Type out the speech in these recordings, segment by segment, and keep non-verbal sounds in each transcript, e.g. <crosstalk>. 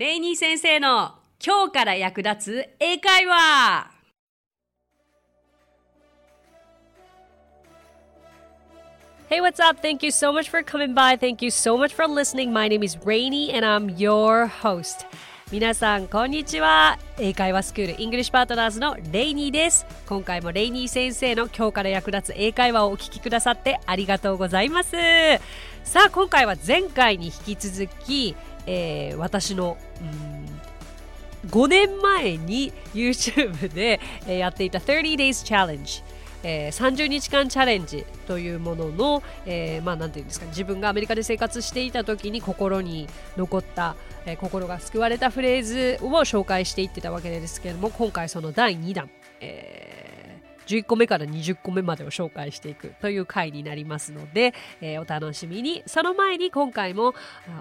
レイニー先生の今日から役立つ英会話 Hey, what's up? Thank you so much for coming by. Thank you so much for listening. My name is Rainy and I'm your host. 皆さん、こんにちは。英会話スクールイングリッシュパートナーズのレイニーです。今回もレイニー先生の今日から役立つ英会話をお聞きくださってありがとうございます。さあ、今回は前回に引き続き、えー、私の、うん5年前に YouTube で、え、やっていた30 Days Challenge えー、30日間チャレンジというものの、えー、まあなんていうんですか自分がアメリカで生活していた時に心に残った、えー、心が救われたフレーズを紹介していってたわけですけれども今回その第2弾、えー、11個目から20個目までを紹介していくという回になりますので、えー、お楽しみに。その前に今回も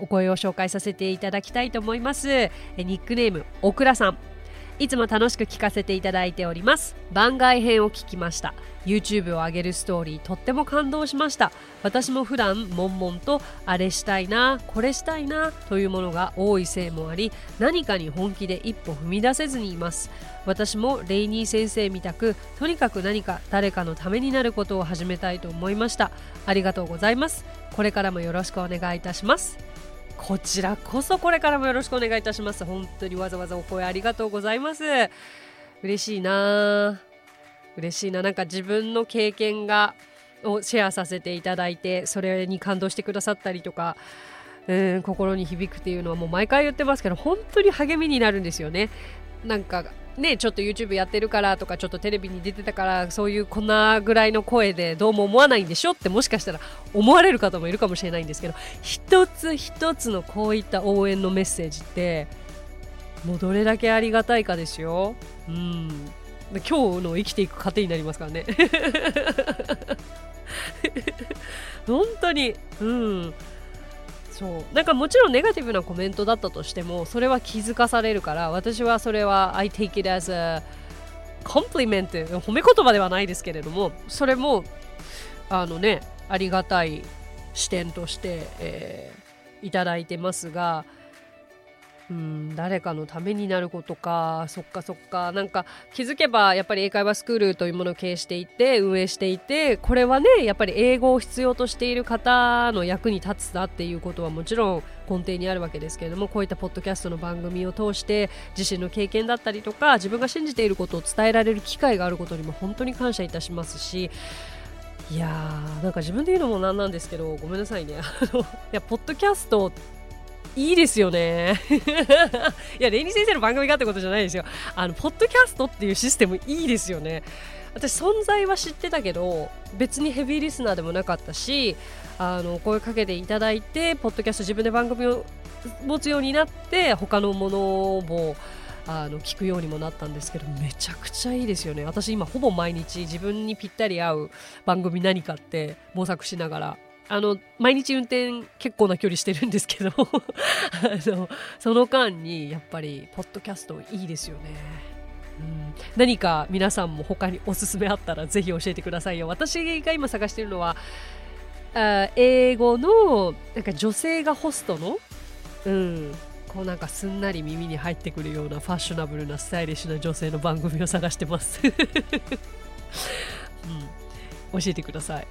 お声を紹介させていただきたいと思います、え、ニックネームオクラさん。いつも楽しく聞かせていただいております。番外編を聞きました。YouTube を上げるストーリーとっても感動しました。私も普段悶々とあれしたいなこれしたいなというものが多いせいもあり何かに本気で一歩踏み出せずにいます。私もレイニー先生みたくとにかく何か誰かのためになることを始めたいと思いました。ありがとうございます。これからもよろしくお願いいたします。こちらこそこれからもよろしくお願いいたします。本当にわざわざお声ありがとうございます。嬉しいな。嬉しいな。なんか自分の経験がをシェアさせていただいてそれに感動してくださったりとかうん心に響くっていうのはもう毎回言ってますけど本当に励みになるんですよね。なんかね、ちょっと YouTube やってるからとかちょっとテレビに出てたからそういうこんなぐらいの声でどうも思わないんでしょってもしかしたら思われる方もいるかもしれないんですけど一つ一つのこういった応援のメッセージってもうどれだけありがたいかですよ。うん今日の生きていく糧になりますからね。<laughs> 本当に、うん。そう。なんかもちろんネガティブなコメントだったとしてもそれは気づかされるから私はそれは I take it as a compliment 褒め言葉ではないですけれどもそれもあのねありがたい視点として、えー、いただいてますがうん誰かのためになることかそっかそっか。なんか気づけばやっぱり英会話スクールというものを経営していて運営していてこれはねやっぱり英語を必要としている方の役に立つだっていうことはもちろん根底にあるわけですけれどもこういったポッドキャストの番組を通して自身の経験だったりとか自分が信じていることを伝えられる機会があることにも本当に感謝いたしますしいやーなんか自分で言うのもなんなんですけどごめんなさいね。いやポッドキャストいいですよね。<laughs> いやレイニー先生の番組がってことじゃないですよ。あのポッドキャストっていうシステムいいですよね。私存在は知ってたけど別にヘビーリスナーでもなかったしあの声かけていただいてポッドキャスト自分で番組を持つようになって他のものをあの聞くようにもなったんですけどめちゃくちゃいいですよね。私今ほぼ毎日自分にぴったり合う番組何かって模索しながらあの毎日運転結構な距離してるんですけどあのその間にやっぱりポッドキャストいいですよね、うん、何か皆さんも他におすすめあったらぜひ教えてくださいよ。私が今探してるのはあ英語のなんか女性がホストのうん。こうなんかすんなり耳に入ってくるようなファッショナブルなスタイリッシュな女性の番組を探してます、うん、教えてください。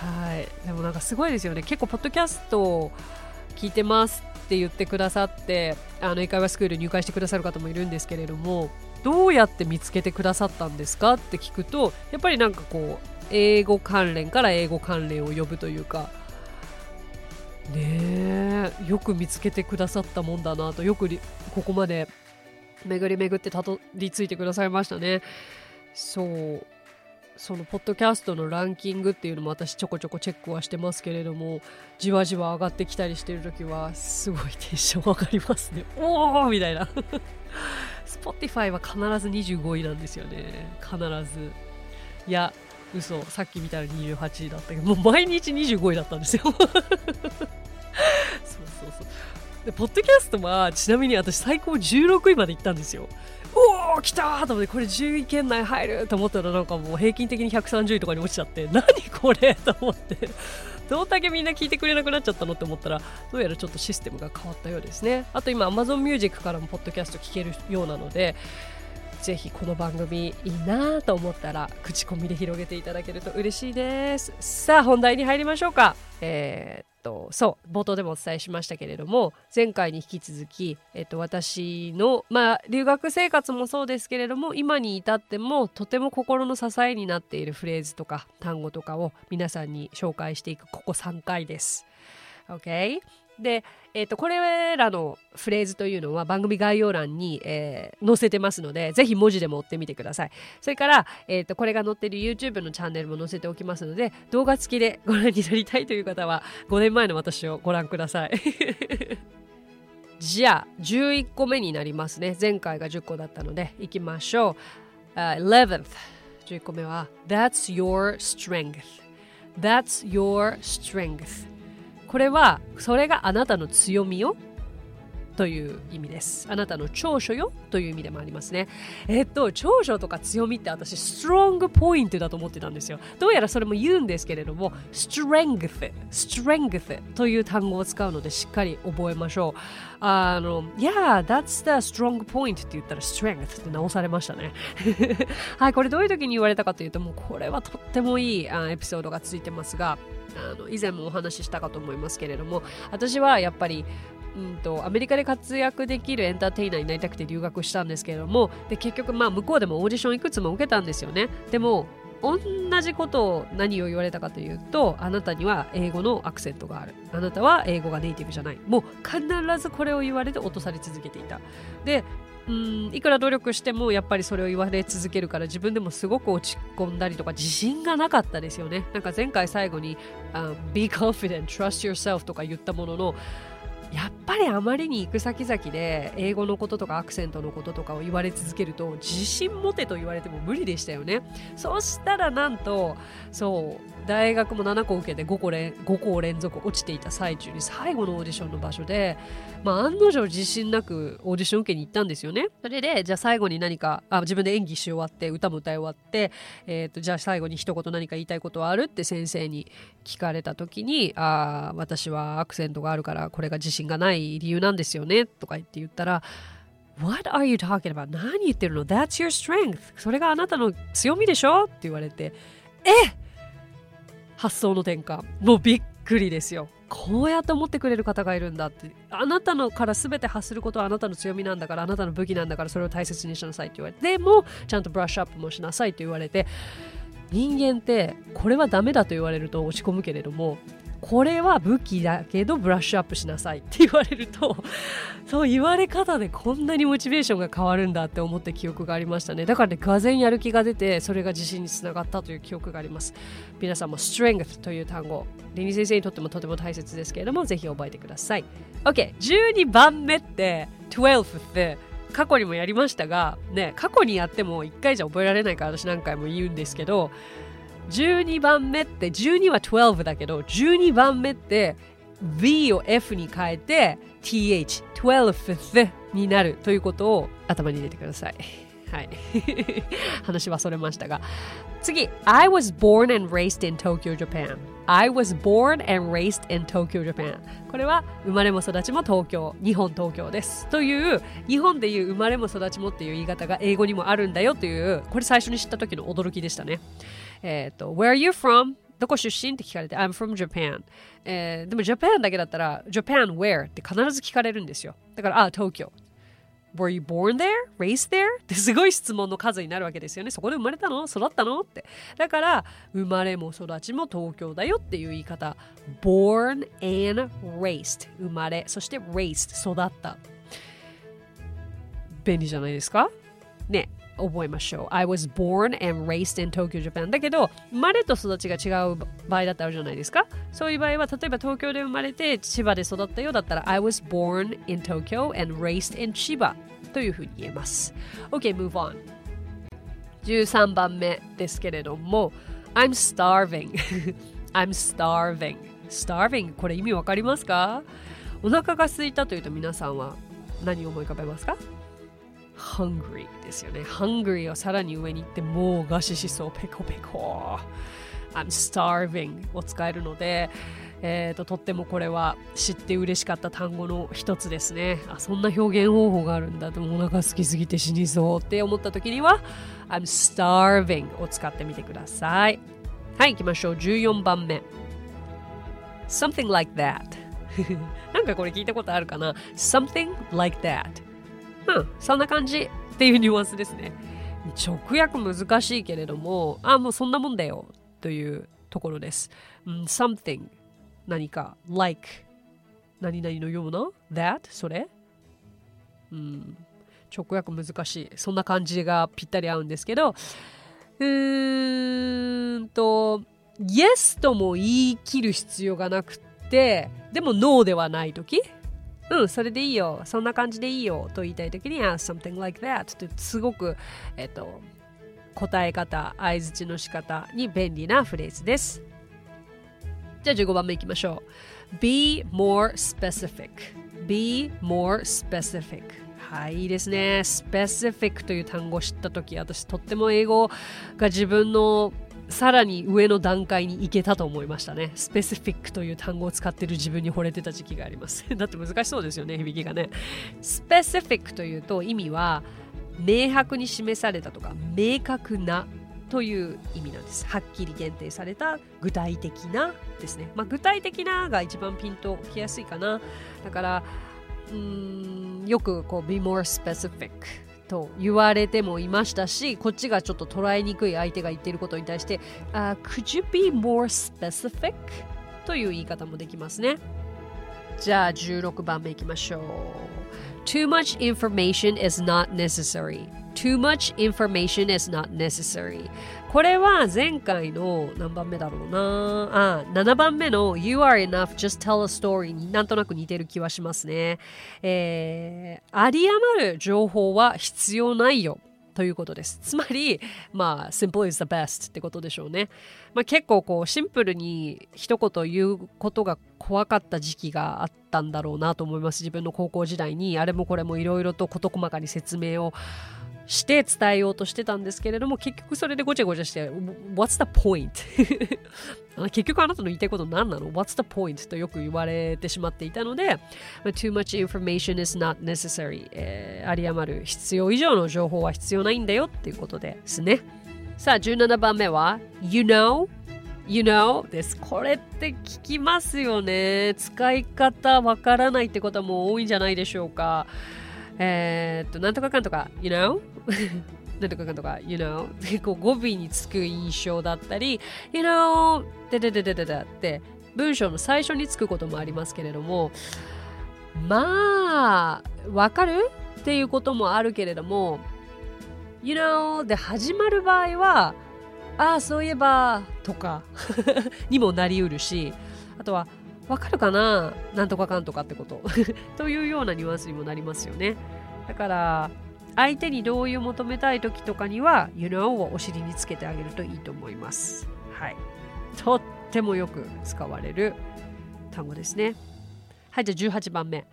はい。でもなんかすごいですよね。結構ポッドキャストを聞いてますって言ってくださってあの英会話スクール入会してくださる方もいるんですけれどもどうやって見つけてくださったんですかって聞くとやっぱりなんかこう英語関連から英語関連を呼ぶというかねえよく見つけてくださったもんだなとよくここまで巡り巡ってたどり着いてくださいましたね。そう。そのポッドキャストのランキングっていうのも私ちょこちょこチェックはしてますけれどもじわじわ上がってきたりしてる時はすごいテンション上がりますね。<laughs> おおみたいな。<laughs> Spotify は必ず25位なんですよね。必ず。いや嘘。さっき見たら28位だったけどもう毎日25位だったんですよ。<laughs> そうそうそう。でポッドキャストはちなみに私最高16位まで行ったんですよ。お来たと思ってこれ10位圏内入ると思ったらなんかもう平均的に130位とかに落ちちゃって何これと思って。どんだけみんな聞いてくれなくなっちゃったのって思ったらどうやらちょっとシステムが変わったようですね。あと今 Amazon Music からもポッドキャスト聞けるようなのでぜひこの番組いいなと思ったら口コミで広げていただけると嬉しいです。さあ本題に入りましょうか。えー、とそう冒頭でもお伝えしましたけれども前回に引き続き、えっと、私のまあ留学生活もそうですけれども今に至ってもとても心の支えになっているフレーズとか単語とかを皆さんに紹介していくここ3回です OK? で、えーと、これらのフレーズというのは番組概要欄に、えー、載せてますのでぜひ文字でも追ってみてください。それから、えーと、これが載ってる YouTube のチャンネルも載せておきますので動画付きで <laughs> ご覧になりたいという方は5年前の私をご覧ください。<laughs> じゃあ11個目になりますね。前回が10個だったのでいきましょう、uh, 11th 11個目は That's your strength. That's your strength. これはそれがあなたの強みよという意味です。あなたの長所よという意味でもありますね。えっと、長所とか強みって私、ストロングポイントだと思ってたんですよ。どうやらそれも言うんですけれども、strength、strength という単語を使うのでしっかり覚えましょう。あの、Yeah, that's the strong point って言ったら strength って直されましたね。<laughs> はい、これどういう時に言われたかというと、もうこれはとってもいいあエピソードがついてますが、あの以前もお話ししたかと思いますけれども私はやっぱりうんと、アメリカで活躍できるエンターテイナーになりたくて留学したんですけれどもで結局まあ向こうでもオーディションいくつも受けたんですよね。でも同じことを何を言われたかというとあなたには英語のアクセントがある。あなたは英語がネイティブじゃない。もう必ずこれを言われて落とされ続けていた。でうんいくら努力してもやっぱりそれを言われ続けるから自分でもすごく落ち込んだりとか自信がなかったですよね。なんか前回最後に、um, Be confident, trust yourself とか言ったもののやっぱりあまりに行く先々で英語のこととかアクセントのこととかを言われ続けると自信持てと言われても無理でしたよね。そしたらなんとそう大学も7個受けて5個連 ,5 個連続落ちていた最中に最後のオーディションの場所で、まあ、案の定自信なくオーディション受けに行ったんですよね。それでじゃあ最後に何かあ自分で演技し終わって歌も歌い終わって、えーと、とじゃあ最後に一言何か言いたいことはある？って先生に聞かれた時にあ私はアクセントがあるからこれが自がない理由なんですよねとか言って言ったら What are you talking about? 何言ってるの ?That's your strength. それがあなたの強みでしょ?って言われて、え発想の転換。もうびっくりですよ。こうやって思ってくれる方がいるんだって。あなたのから全て発することはあなたの強みなんだから、あなたの武器なんだから、それを大切にしなさいって言われて、でも、ちゃんとブラッシュアップもしなさいと言われて、人間ってこれはダメだと言われると落ち込むけれどもこれは武器だけどブラッシュアップしなさいって言われると <laughs> そう言われ方でこんなにモチベーションが変わるんだって思った記憶がありましたね。だからねがぜやる気が出てそれが自信につながったという記憶があります。皆さんも strength という単語リニ先生にとってもとても大切ですけれどもぜひ覚えてください。OK12 番目って12って過去にもやりましたがね過去にやっても1回じゃ覚えられないから私何回も言うんですけど12番目って12は12だけど12番目って V を F に変えて TH 12th になるということを頭に入れてください。はい。<laughs> 話はそれましたが。次 I was born and raised in Tokyo, Japan. I was born and raised in Tokyo, Japan. これは生まれも育ちも東京日本東京です。という日本でいう生まれも育ちもっていう言い方が英語にもあるんだよというこれ最初に知った時の驚きでしたね。えっ、ー、と Where are you from? どこ出身って聞かれて I'm from Japan、えー、でも Japan だけだったら Japan where? って必ず聞かれるんですよ。だからあ東京 Were you born there? Raised there? ってすごい質問の数になるわけですよね。そこで生まれたの？育ったの？って。だから、生まれも育ちも東京だよっていう言い方。born and raised 生まれ、そして raised 育った。便利じゃないですか？ね。覚えましょう。I was born and raised in Tokyo, Japan. だけど、生まれと育ちが違う場合だってあるじゃないですか？そういう場合は、例えば東京で生まれて千葉で育ったようだったら、I was born in Tokyo and raised in 千葉というふうに言えます。OK, move on. 13番目ですけれども、I'm starving. <laughs> I'm starving. starving これ意味わかりますか？お腹が空いたというと皆さんは何を思い浮かべますか？Hungry ですよね。hungry をさらに上に行ってもう餓死しそう、ペコペコ。I'm starving を使えるので、えーと、とってもこれは知って嬉しかった単語の一つですね。あ、そんな表現方法があるんだ。でもお腹空きすぎて死にそうって思った時には I'm starving を使ってみてください。はい、行きましょう。14番目。Something like that <laughs> なんかこれ聞いたことあるかな ?Something like that うん、そんな感じっていうニュアンスですね。直訳難しいけれども、あ、もうそんなもんだよというところです。うん、something 何か like 何々のような？that それ？うん、直訳難しい。そんな感じがぴったり合うんですけど、うーんと、Yes とも言い切る必要がなくて、でも No ではないときうん、それでいいよ。そんな感じでいいよ。と言いたいときには、something like that ってすごく、えっと、答え方、相づちの仕方に便利なフレーズです。じゃあ15番目いきましょう。be more specific. be more specific. はい、いいですね。specific という単語を知ったとき、私とっても英語が自分のさらに上の段階に行けたと思いましたね。スペシフィックという単語を使ってる自分に惚れてた時期があります。<laughs> だって難しそうですよね、響きがね。スペシフィックというと意味は明白に示されたとか明確なという意味なんです。はっきり限定された具体的なですね。まあ、具体的なが一番ピンときやすいかな。だから、うーんよくこう be more specific と言われてもいましたし、こっちがちょっと捉えにくい相手が言っていることに対して、uh, Could you be more specific? という言い方もできますね。じゃあ16番目いきましょう。Too much information is not necessary. Too much information is not necessary. これは前回の何番目だろうな？あ7番目の You are enough, just tell a story になんとなく似てる気はしますね。えー、あり余る情報は必要ないよ。ということです。つまり、まあ、simple is the best ってことでしょうね。まあ、結構こう、シンプルに一言言うことが怖かった時期があったんだろうなと思います。自分の高校時代に、あれもこれもいろいろと事細かに説明をして伝えようとしてたんですけれども結局それでごちゃごちゃして What's the point? <laughs> 結局あなたの言いたいこと何なの ?What's the point? とよく言われてしまっていたので Too much information is not necessary、えー、あり余る必要以上の情報は必要ないんだよっていうことですねさあ17番目は You know? You know? です。これって聞きますよね。使い方わからないってことも多いんじゃないでしょうか。えー、っと、なんとかかんとか、you know? <laughs> なんとかかんとか、you know? こう語尾につく印象だったり、you know? ででででででって文章の最初につくこともありますけれども、まあ、わかるっていうこともあるけれども、you know? で始まる場合は、ああ、そういえば、とかにもなりうるし、あとは、わかるかな？なんとかかんとかってこと <laughs> というようなニュアンスにもなりますよね。だから、相手に同意を求めたい時とかには、you know をお尻につけてあげるといいと思います。はい。とってもよく使われる単語ですね。はい、じゃあ18番目。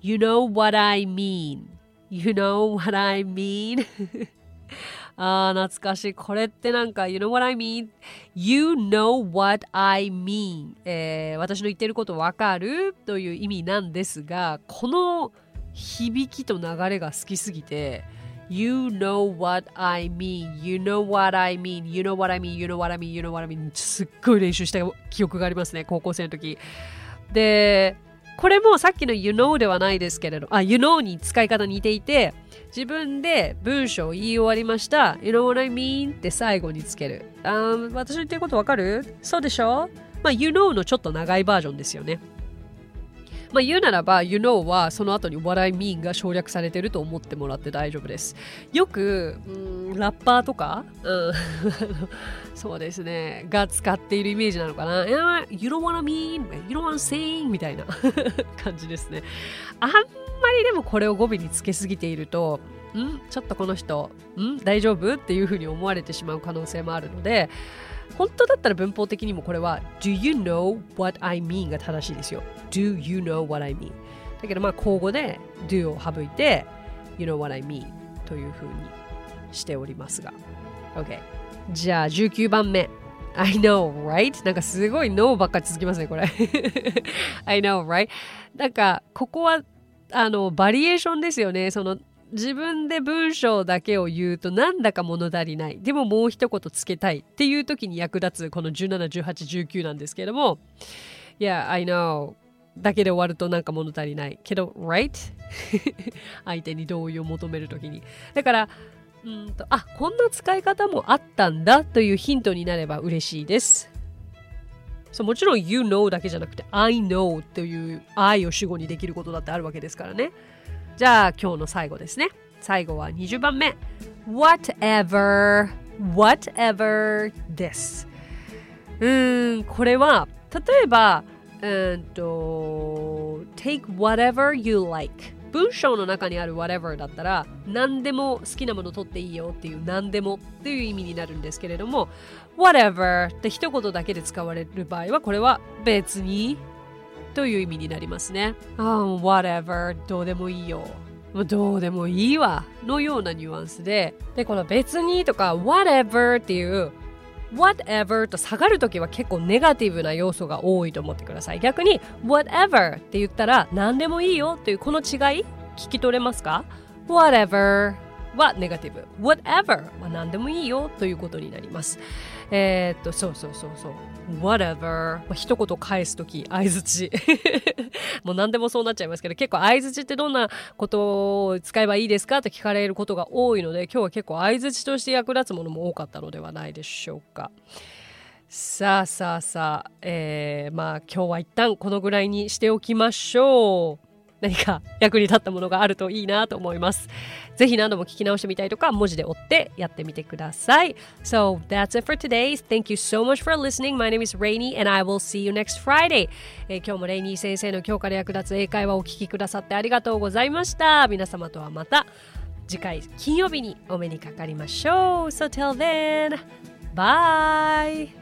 You know what I mean. You know what I mean. <laughs> ああ、懐かしい。これってなんか、You know what I mean?You know what I mean、えー、私の言ってることわかるという意味なんですが、この響きと流れが好きすぎて、You know what I mean. You know what I mean. You know what I mean. You know what I mean. You know what I mean. すっごい練習した記憶がありますね、高校生の時。で、これもさっきの You know ではないですけれど、あ、You know に使い方似ていて、自分で文章を言い終わりました。You know what I mean? って最後につける。あ私の言ってることわかる？そうでしょ？まあ、You know のちょっと長いバージョンですよね。まあ、言うならば、You know はその後に What I mean が省略されてると思ってもらって大丈夫です。よく、んラッパーとか、うん、<laughs> そうですね、が使っているイメージなのかな。You don't wanna mean, you don't wanna sing みたいな <laughs> 感じですね。あんまりでもこれを語尾につけすぎていると、んちょっとこの人、ん大丈夫っていうふうに思われてしまう可能性もあるので、本当だったら文法的にもこれは Do you know what I mean? が正しいですよ。Do you know what I mean? だけどまあ口語で do を省いて You know what I mean? というふうにしておりますが。OK。じゃあ19番目。I know, right? なんかすごい No ばっかり続きますね、これ。<laughs> I know, right? なんか、ここは、あの、バリエーションですよね。その、自分で文章だけを言うとなんだか物足りない。でももう一言つけたいっていう時に役立つこの17、18、19なんですけども、Yeah, I know. だけで終わるとなんか物足りない。けど、right? <laughs> 相手に同意を求めるときに。だから、うんと、あ、こんな使い方もあったんだというヒントになれば嬉しいです。そうもちろん You know だけじゃなくて I know という I を主語にできることだってあるわけですからね。じゃあ今日の最後ですね。最後は20番目。Whatever, whatever this. うーん、これは例えば、うんと、take whatever you like 文章の中にある whatever だったら何でも好きなもの取っていいよっていう何でもっていう意味になるんですけれども whatever って一言だけで使われる場合はこれは別にという意味になりますね。Oh, whatever どうでもいいよ。どうでもいいわのようなニュアンスででこの別にとか whatever っていう whatever と下がるときは結構ネガティブな要素が多いと思ってください。逆に whatever って言ったら何でもいいよっていうこの違い？聞き取れますか ?whatever はネガティブ。whatever は何でもいいよということになります。えー、っと、そうそうそうそう。whatever、一言返す時、相づち。<laughs> もう何でもそうなっちゃいますけど、結構相づちってどんなことを使えばいいですかと聞かれることが多いので、今日は結構相づちとして役立つものも多かったのではないでしょうか。さあさあさあ、えー、まあ今日は一旦このぐらいにしておきましょう。何か役に立ったものがあるといいなと思います。ぜひ何度も聞き直してみたいとか、文字で追ってやってみてください。So, that's it for today. Thank you so much for listening. My name is Rainy and I will see you next Friday. えー、今日もレイニー先生の今日から役立つ英会話をお聞きくださってありがとうございました。皆様とはまた次回金曜日にお目にかかりましょう。So, till then, bye!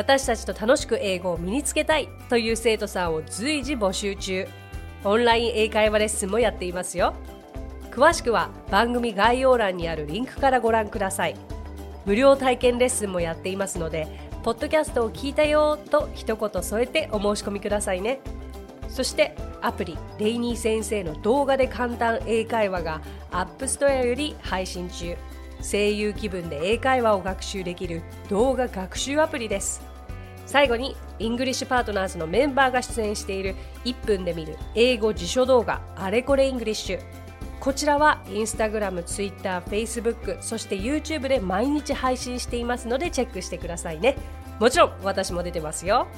私たちと楽しく英語を身につけたいという生徒さんを随時募集中。オンライン英会話レッスンもやっていますよ。詳しくは番組概要欄にあるリンクからご覧ください。無料体験レッスンもやっていますのでポッドキャストを聞いたよと一言添えてお申し込みくださいね。そしてアプリレイニー先生の動画で簡単英会話が App Store より配信中。声優気分で英会話を学習できる動画学習アプリです。最後に English Partners のメンバーが出演している1分で見る英語辞書動画あれこれ English。こちらはインスタグラム、ツイッター、フェイスブックそして YouTube で毎日配信していますのでチェックしてくださいね。もちろん私も出てますよ。